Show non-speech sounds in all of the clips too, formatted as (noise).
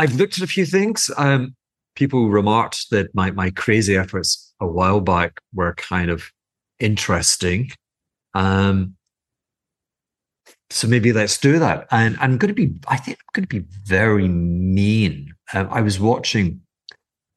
I've looked at a few things. Um, people remarked that my my crazy efforts a while back were kind of interesting. Um, so maybe let's do that. And I'm going to be, I think I'm going to be very mean. Um, I was watching,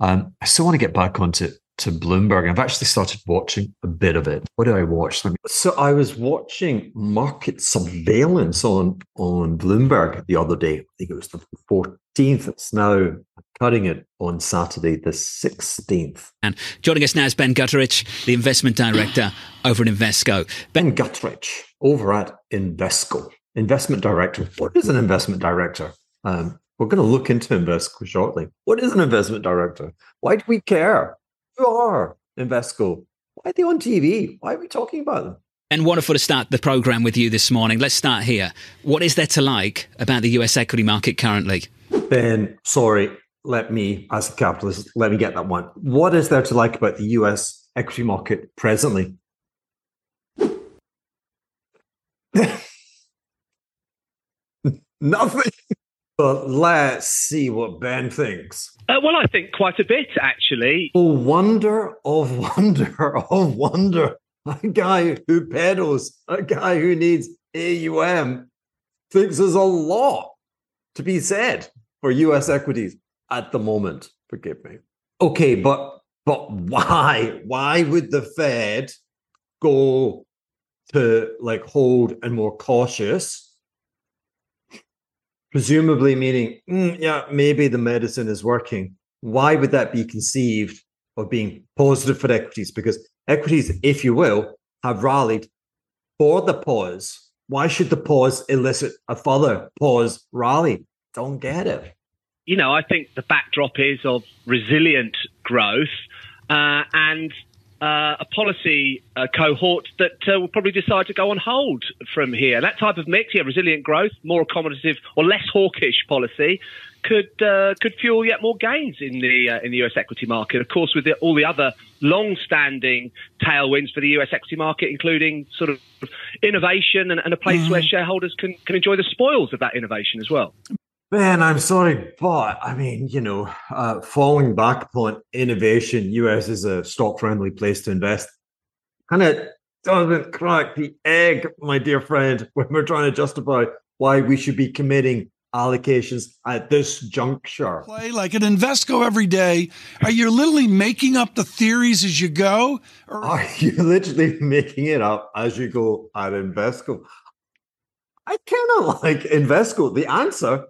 um, I still want to get back onto to Bloomberg. I've actually started watching a bit of it. What do I watch? So I was watching market surveillance on on Bloomberg the other day. I think it was the 14th. It's now cutting it on Saturday, the 16th. And joining us now is Ben Gutteridge, the investment director over at Invesco. Ben Gutteridge over at Invesco, investment director. What is an investment director? Um, we're going to look into Invesco shortly. What is an investment director? Why do we care? Who are Invesco? Why are they on TV? Why are we talking about them? And wonderful to start the program with you this morning. Let's start here. What is there to like about the US equity market currently? Ben, sorry, let me, as a capitalist, let me get that one. What is there to like about the US equity market presently? (laughs) Nothing. But let's see what Ben thinks. Uh, well, I think quite a bit, actually. Oh, wonder of (laughs) wonder of wonder. A guy who peddles, a guy who needs AUM, thinks there's a lot to be said for US equities at the moment. Forgive me. Okay, but but why? Why would the Fed go to like hold and more cautious? Presumably meaning, mm, yeah, maybe the medicine is working. Why would that be conceived of being positive for equities? Because equities, if you will, have rallied for the pause. Why should the pause elicit a further pause rally? Don't get it you know, I think the backdrop is of resilient growth uh, and uh, a policy uh, cohort that uh, will probably decide to go on hold from here. That type of mix, yeah, resilient growth, more accommodative or less hawkish policy, could uh, could fuel yet more gains in the uh, in the US equity market. Of course, with the, all the other long-standing tailwinds for the US equity market, including sort of innovation and, and a place mm-hmm. where shareholders can can enjoy the spoils of that innovation as well. Man, I'm sorry, but I mean, you know, uh, falling back upon innovation, US is a stock-friendly place to invest. Kind of doesn't crack the egg, my dear friend, (laughs) when we're trying to justify why we should be committing allocations at this juncture. Play like an Invesco every day. Are you literally making up the theories as you go? Or- Are (laughs) you literally making it up as you go at Invesco? I kind of like Invesco. The answer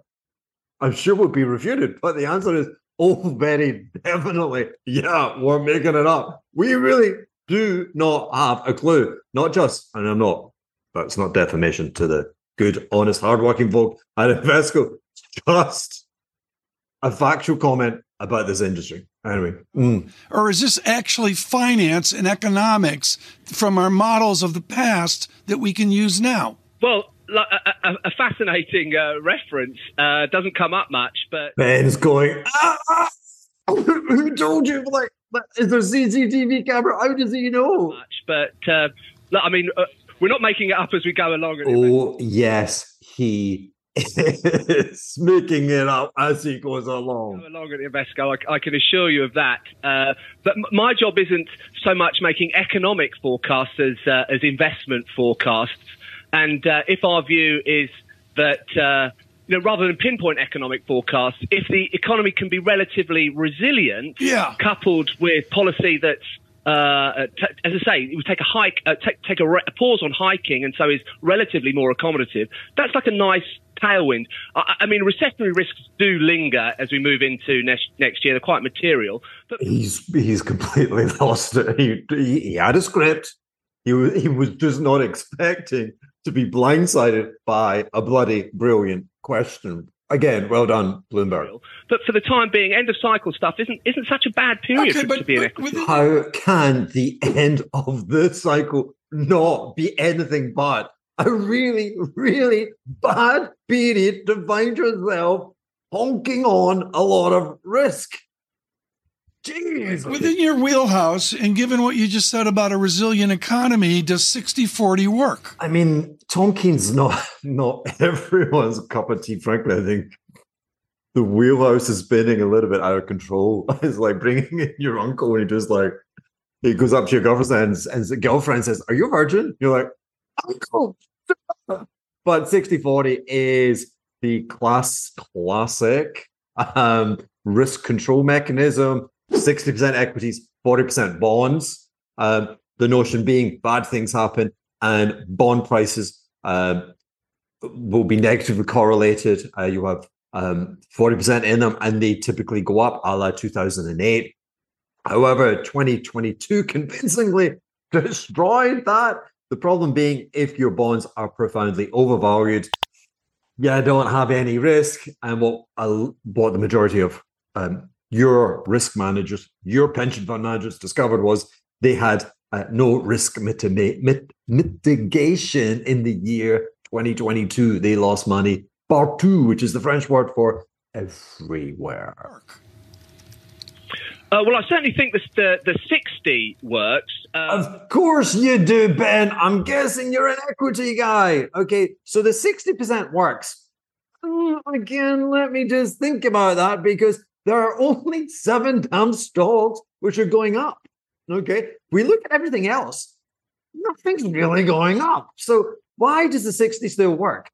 I'm sure will be refuted. But the answer is, oh, very definitely. Yeah, we're making it up. We really do not have a clue. Not just, and I'm not, that's not defamation to the good, honest, hardworking folk at Invesco. Just a factual comment about this industry. Anyway. Mm. Or is this actually finance and economics from our models of the past that we can use now? Well, a, a, a fascinating uh, reference. Uh, doesn't come up much, but Ben's going. Ah, ah, (laughs) who told you? Like, is there CCTV camera? How does he know? Much, but uh, I mean, uh, we're not making it up as we go along. Oh yes, he is (laughs) making it up as he goes along. Go along at Invesco, I, I can assure you of that. Uh, but m- my job isn't so much making economic forecasts as uh, as investment forecasts. And uh, if our view is that, uh, you know, rather than pinpoint economic forecasts, if the economy can be relatively resilient, yeah. coupled with policy that's uh, t- as I say, it would take a hike, uh, take, take a, re- a, pause on hiking, and so is relatively more accommodative. That's like a nice tailwind. I, I, mean, recessionary risks do linger as we move into next next year. They're quite material. But he's he's completely (laughs) lost it. He, he, he had a script. He was, he was just not expecting to be blindsided by a bloody brilliant question. Again, well done, Bloomberg. But for the time being, end of cycle stuff isn't isn't such a bad period okay, to be an equity. How can the end of the cycle not be anything but a really, really bad period to find yourself honking on a lot of risk? Jeez. Within your wheelhouse, and given what you just said about a resilient economy, does 60 40 work? I mean, Tom Keene's not not everyone's cup of tea, frankly. I think the wheelhouse is spinning a little bit out of control. (laughs) It's like bringing in your uncle and he just like he goes up to your girlfriend and, and the girlfriend says, "Are you a virgin?" You're like, "Uncle." but 60-40 is the class classic um, risk control mechanism. 60% equities, 40% bonds. Um, the notion being bad things happen and bond prices um, will be negatively correlated. Uh, you have um, 40% in them and they typically go up a la 2008. However, 2022 (laughs) convincingly destroyed that. The problem being if your bonds are profoundly overvalued, you don't have any risk. And what, what the majority of um, your risk managers, your pension fund managers discovered was they had uh, no risk mitigation in the year 2022. They lost money partout, which is the French word for everywhere. Uh, well, I certainly think the, the, the 60 works. Uh, of course you do, Ben. I'm guessing you're an equity guy. Okay, so the 60% works. Uh, again, let me just think about that because there are only seven damn stocks which are going up. Okay. We look at everything else, nothing's really going up. So why does the 60 still work?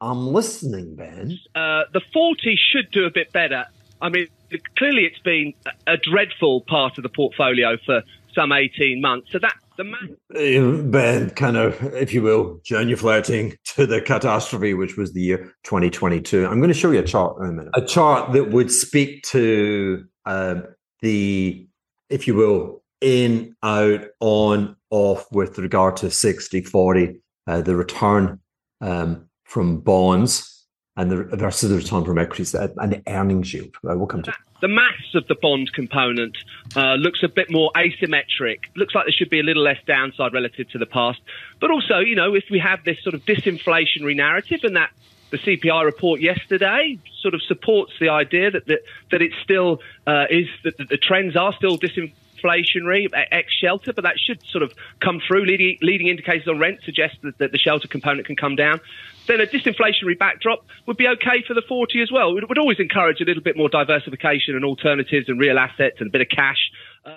I'm listening, Ben. Uh, the 40 should do a bit better. I mean, clearly it's been a dreadful part of the portfolio for some 18 months. So that the man- uh, Ben, kind of, if you will, genuflecting to the catastrophe, which was the year 2022. I'm going to show you a chart in a minute. A chart that would speak to um, the, if you will, in, out, on, off with regard to 60, 40, uh, the return um, from bonds and the versus the return from equities and the earnings yield. Uh, we'll come to the maths of the bond component uh, looks a bit more asymmetric. Looks like there should be a little less downside relative to the past. But also, you know, if we have this sort of disinflationary narrative and that the CPI report yesterday sort of supports the idea that that, that it still uh, is that the trends are still disinflationary inflationary ex shelter, but that should sort of come through. Leading, leading indicators on rent suggest that, that, the shelter component can come down. Then a disinflationary backdrop would be okay for the 40 as well. It would always encourage a little bit more diversification and alternatives and real assets and a bit of cash. Uh,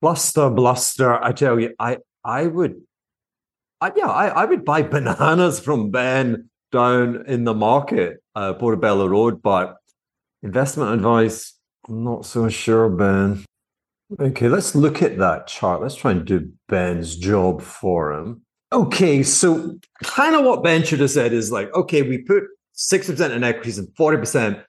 bluster, bluster. I tell you, I, I would, I, yeah, I, I would buy (laughs) bananas from Ben down in the market, uh, Portobello Road, but investment advice, I'm not so sure, Ben. Okay, let's look at that chart. Let's try and do Ben's job for him. Okay, so kind of what Ben should have said is like, okay, we put 60% in equities and 40%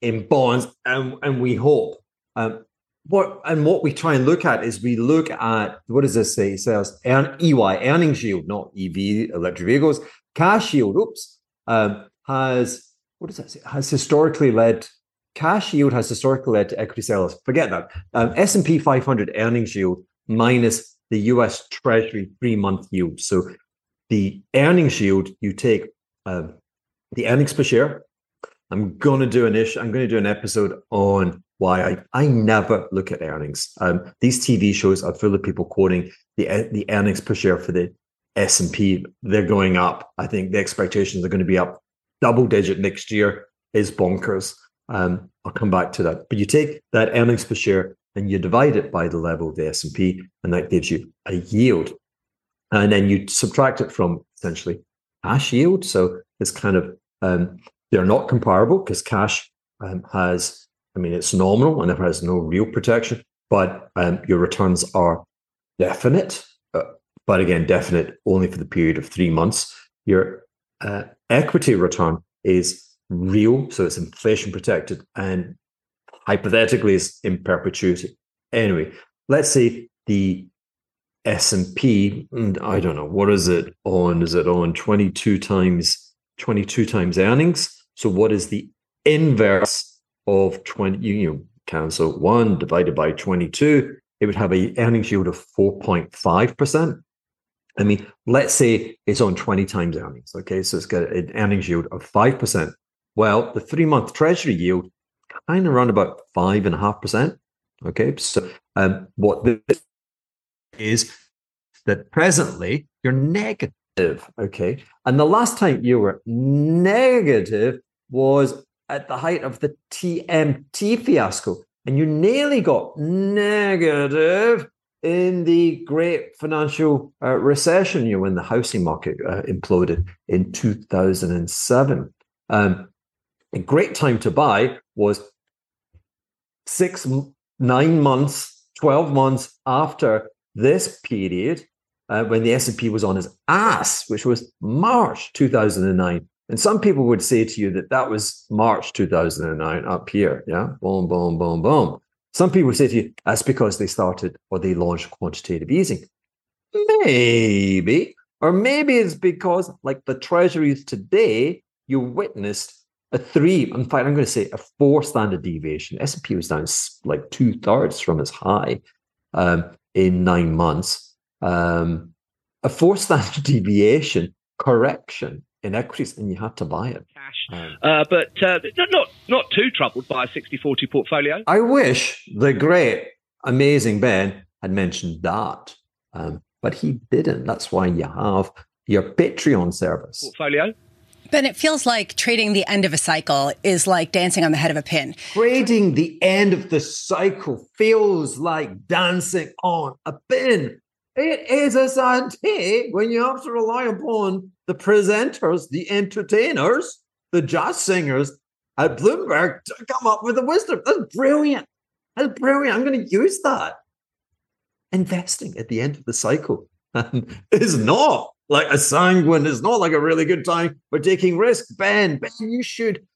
in bonds, and, and we hope. Um, what and what we try and look at is we look at what does this say? It says earn EY, earnings yield, not EV, electric vehicles. Cash yield, oops, um, has what does that say? Has historically led cash yield has historically led to equity sellers. Forget that. Um, S&P 500 earnings yield minus the US Treasury three-month yield. So the earnings yield, you take uh, the earnings per share. I'm going to do an issue. I'm going to do an episode on why I, I never look at earnings. Um, these TV shows are full of people quoting the the earnings per share for the S and P. They're going up. I think the expectations are going to be up double digit next year. Is bonkers. Um, I'll come back to that. But you take that earnings per share and you divide it by the level of the S&P, and that gives you a yield. And then you subtract it from essentially cash yield. So it's kind of, um, they're not comparable because cash um, has, I mean, it's nominal and it has no real protection, but um, your returns are definite. Uh, but again, definite only for the period of three months. Your uh, equity return is real, so it's inflation protected, and hypothetically is in perpetuity. Anyway, let's say the S and P. Mm, I don't know what is it on. Is it on twenty two times twenty two times earnings? So what is the inverse of twenty? You know, cancel one divided by twenty two. It would have a earnings yield of four point five percent. I mean, let's say it's on 20 times earnings. Okay. So it's got an earnings yield of 5%. Well, the three month treasury yield kind of around about five and a half percent. Okay, so um, what this is that presently you're negative. Okay, and the last time you were negative was at the height of the TMT fiasco, and you nearly got negative in the great financial uh, recession, you know, when the housing market uh, imploded in 2007. Um, a great time to buy was six, nine months, 12 months after this period, uh, when the S&P was on its ass, which was March 2009. And some people would say to you that that was March 2009 up here. Yeah. Boom, boom, boom, boom. Some people say to you, that's because they started or they launched quantitative easing. Maybe. Or maybe it's because, like the treasuries today, you witnessed a three, in fact, I'm going to say a four standard deviation. S&P was down like two thirds from its high um, in nine months. Um, a four (laughs) standard deviation correction in equities, and you had to buy it. Cash, um, uh, but uh, not not too troubled by a 60-40 portfolio. I wish the great, amazing Ben had mentioned that, um, but he didn't. That's why you have your Patreon service portfolio. Ben, it feels like trading the end of a cycle is like dancing on the head of a pin. Trading the end of the cycle feels like dancing on a pin. It is a Sunday when you have to rely upon the presenters, the entertainers, the jazz singers at Bloomberg to come up with the wisdom. That's brilliant. That's brilliant. I'm going to use that. Investing at the end of the cycle (laughs) um, is not like a sanguine, is not like a really good time for taking risk. Ben, Ben, you should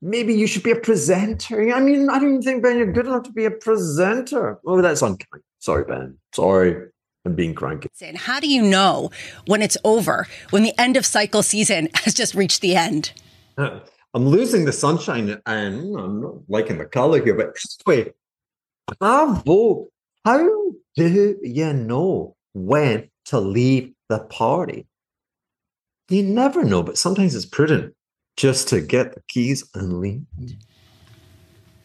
maybe you should be a presenter. I mean, I don't even think Ben, you're good enough to be a presenter. Oh, that's unkind. Sorry, Ben. Sorry and being cranky. And how do you know when it's over, when the end of cycle season (laughs) has just reached the end? Uh, I'm losing the sunshine and I'm not liking the color here, but wait, bravo. How do you know when to leave the party? You never know, but sometimes it's prudent just to get the keys and leave.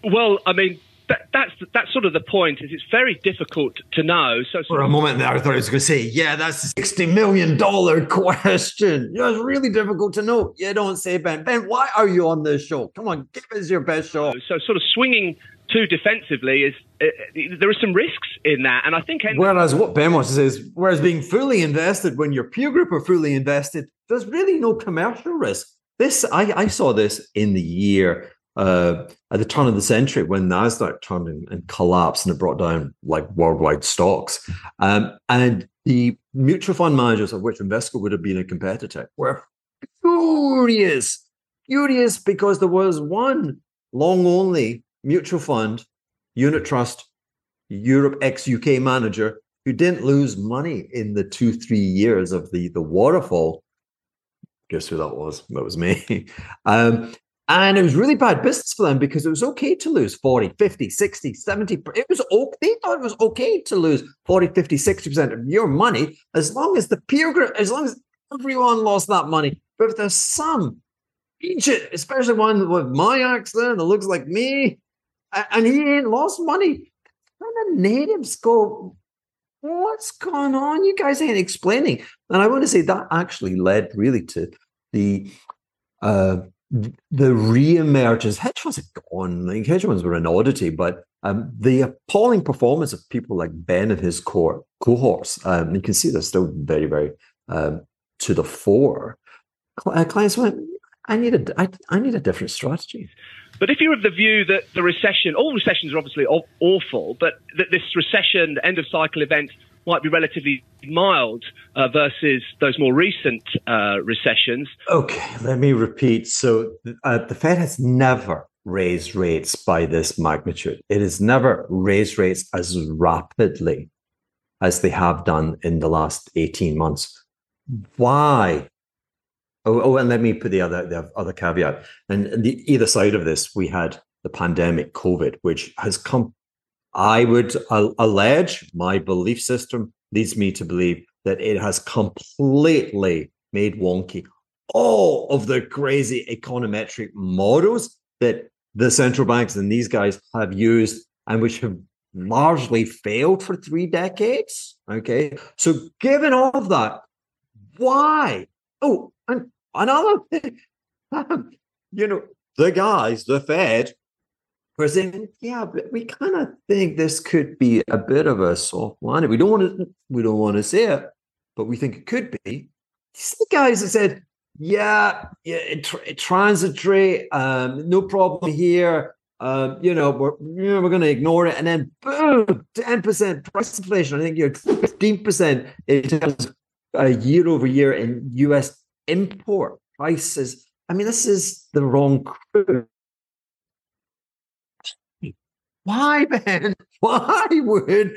Well, I mean, that, that's that's sort of the point. Is it's very difficult to know. So for a moment there, I thought I was going to say, "Yeah, that's a sixty million dollar (laughs) question." Yeah, it's really difficult to know. You don't say, Ben. Ben, why are you on this show? Come on, give us your best show. So, sort of swinging too defensively is uh, there are some risks in that, and I think. Whereas what Ben wants to say is, whereas being fully invested when your peer group are fully invested, there's really no commercial risk. This I, I saw this in the year uh, at the turn of the century when Nasdaq turned and, and, collapsed and it brought down like worldwide stocks, um, and the mutual fund managers of which Invesco would have been a competitor were furious, furious because there was one long only mutual fund, unit trust, Europe ex UK manager who didn't lose money in the two three years of the the waterfall guess who that was? That was me. (laughs) Um, and it was really bad business for them because it was okay to lose 40, 50, 60, 70. It was okay. They thought it was okay to lose 40, 50, 60% of your money as long as the peer group, as long as everyone lost that money. But if there's some especially one with my accent that looks like me, and he ain't lost money, and the natives go, what's going on? You guys ain't explaining. And I want to say that actually led really to the uh, the re-emergence, hedge have gone. Like hedge funds were an oddity, but um, the appalling performance of people like Ben and his core cohorts, um, you can see they're still very, very um, to the fore. Uh, clients went, I need a, I, I need a different strategy. But if you're of the view that the recession, all recessions are obviously awful, but that this recession, end of cycle event, might be relatively mild uh, versus those more recent uh, recessions. Okay, let me repeat. So uh, the Fed has never raised rates by this magnitude. It has never raised rates as rapidly as they have done in the last 18 months. Why? Oh, oh and let me put the other the other caveat. And the either side of this, we had the pandemic, COVID, which has come I would allege my belief system leads me to believe that it has completely made wonky all of the crazy econometric models that the central banks and these guys have used and which have largely failed for three decades. Okay. So, given all of that, why? Oh, and another (laughs) thing, you know, the guys, the Fed, were saying, yeah, but we kind of think this could be a bit of a soft landing. We don't want to, we don't want to say it, but we think it could be. These the guys that said, yeah, yeah, it, it, transitory, um, no problem here. Um, you know, we're you know, we're going to ignore it, and then boom, ten percent price inflation. I think you're fifteen percent in terms of uh, year over year in U.S. import prices. I mean, this is the wrong crew. Why, man? (laughs) Why would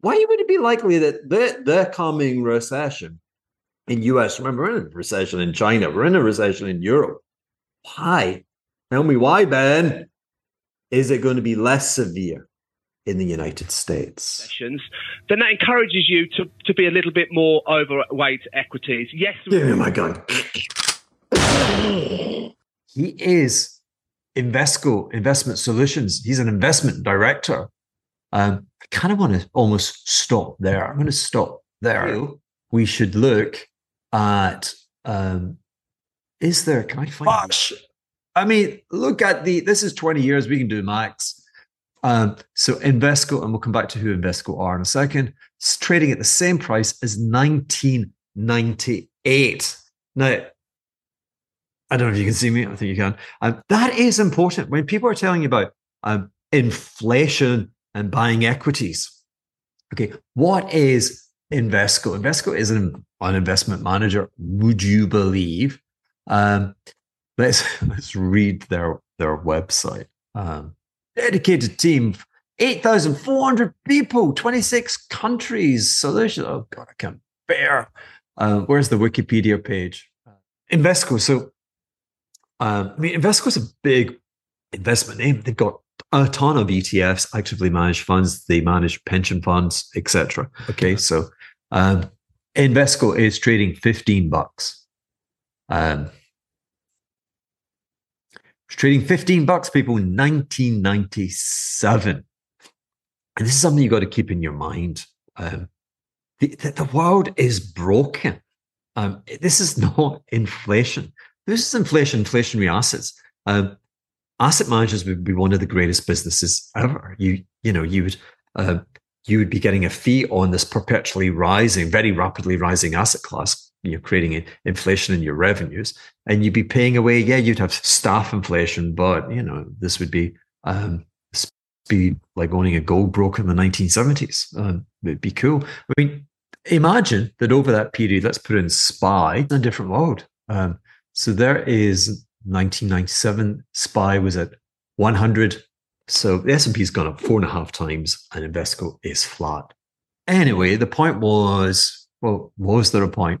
why would it be likely that the the coming recession in US, remember we're in a recession in China, we're in a recession in Europe. Why? Tell me why, Ben? Is it going to be less severe in the United States? Sessions, then that encourages you to, to be a little bit more overweight equities. Yes. Oh my God. he is Invesco Investment Solutions. He's an investment director. Um, I kind of want to almost stop there. I'm going to stop there. We should look at um, is there? Can I find? Gosh. I mean, look at the. This is 20 years. We can do max. Um, so Invesco, and we'll come back to who Invesco are in a second. It's trading at the same price as 1998. Now, I don't know if you can see me. I think you can. Um, that is important when people are telling you about um, inflation and buying equities. Okay, what is Invesco? Invesco is an, an investment manager. Would you believe? Um, let's (laughs) let's read their their website. Um, dedicated team, eight thousand four hundred people, twenty six countries. So there's oh god, I can't bear. Uh, where's the Wikipedia page? Invesco. So um, I mean, Invesco is a big investment name. They've got a ton of ETFs, actively managed funds. They manage pension funds, etc. Okay, so um, Invesco is trading fifteen bucks. Um, trading fifteen bucks, people, in nineteen ninety seven. And this is something you've got to keep in your mind. Um, the, the, the world is broken. Um, this is (laughs) not inflation. This is inflation, inflationary assets. Um, asset managers would be one of the greatest businesses ever. You, you know, you would, uh, you would be getting a fee on this perpetually rising, very rapidly rising asset class. You're creating inflation in your revenues, and you'd be paying away. Yeah, you'd have staff inflation, but you know this would be um, be like owning a gold broker in the 1970s. Um, it'd be cool. I mean, imagine that over that period, let's put in SPY, in a different world. Um, so there is 1997. SPY was at 100. So the S&P's gone up four and a half times and Invesco is flat. Anyway, the point was, well, was there a point?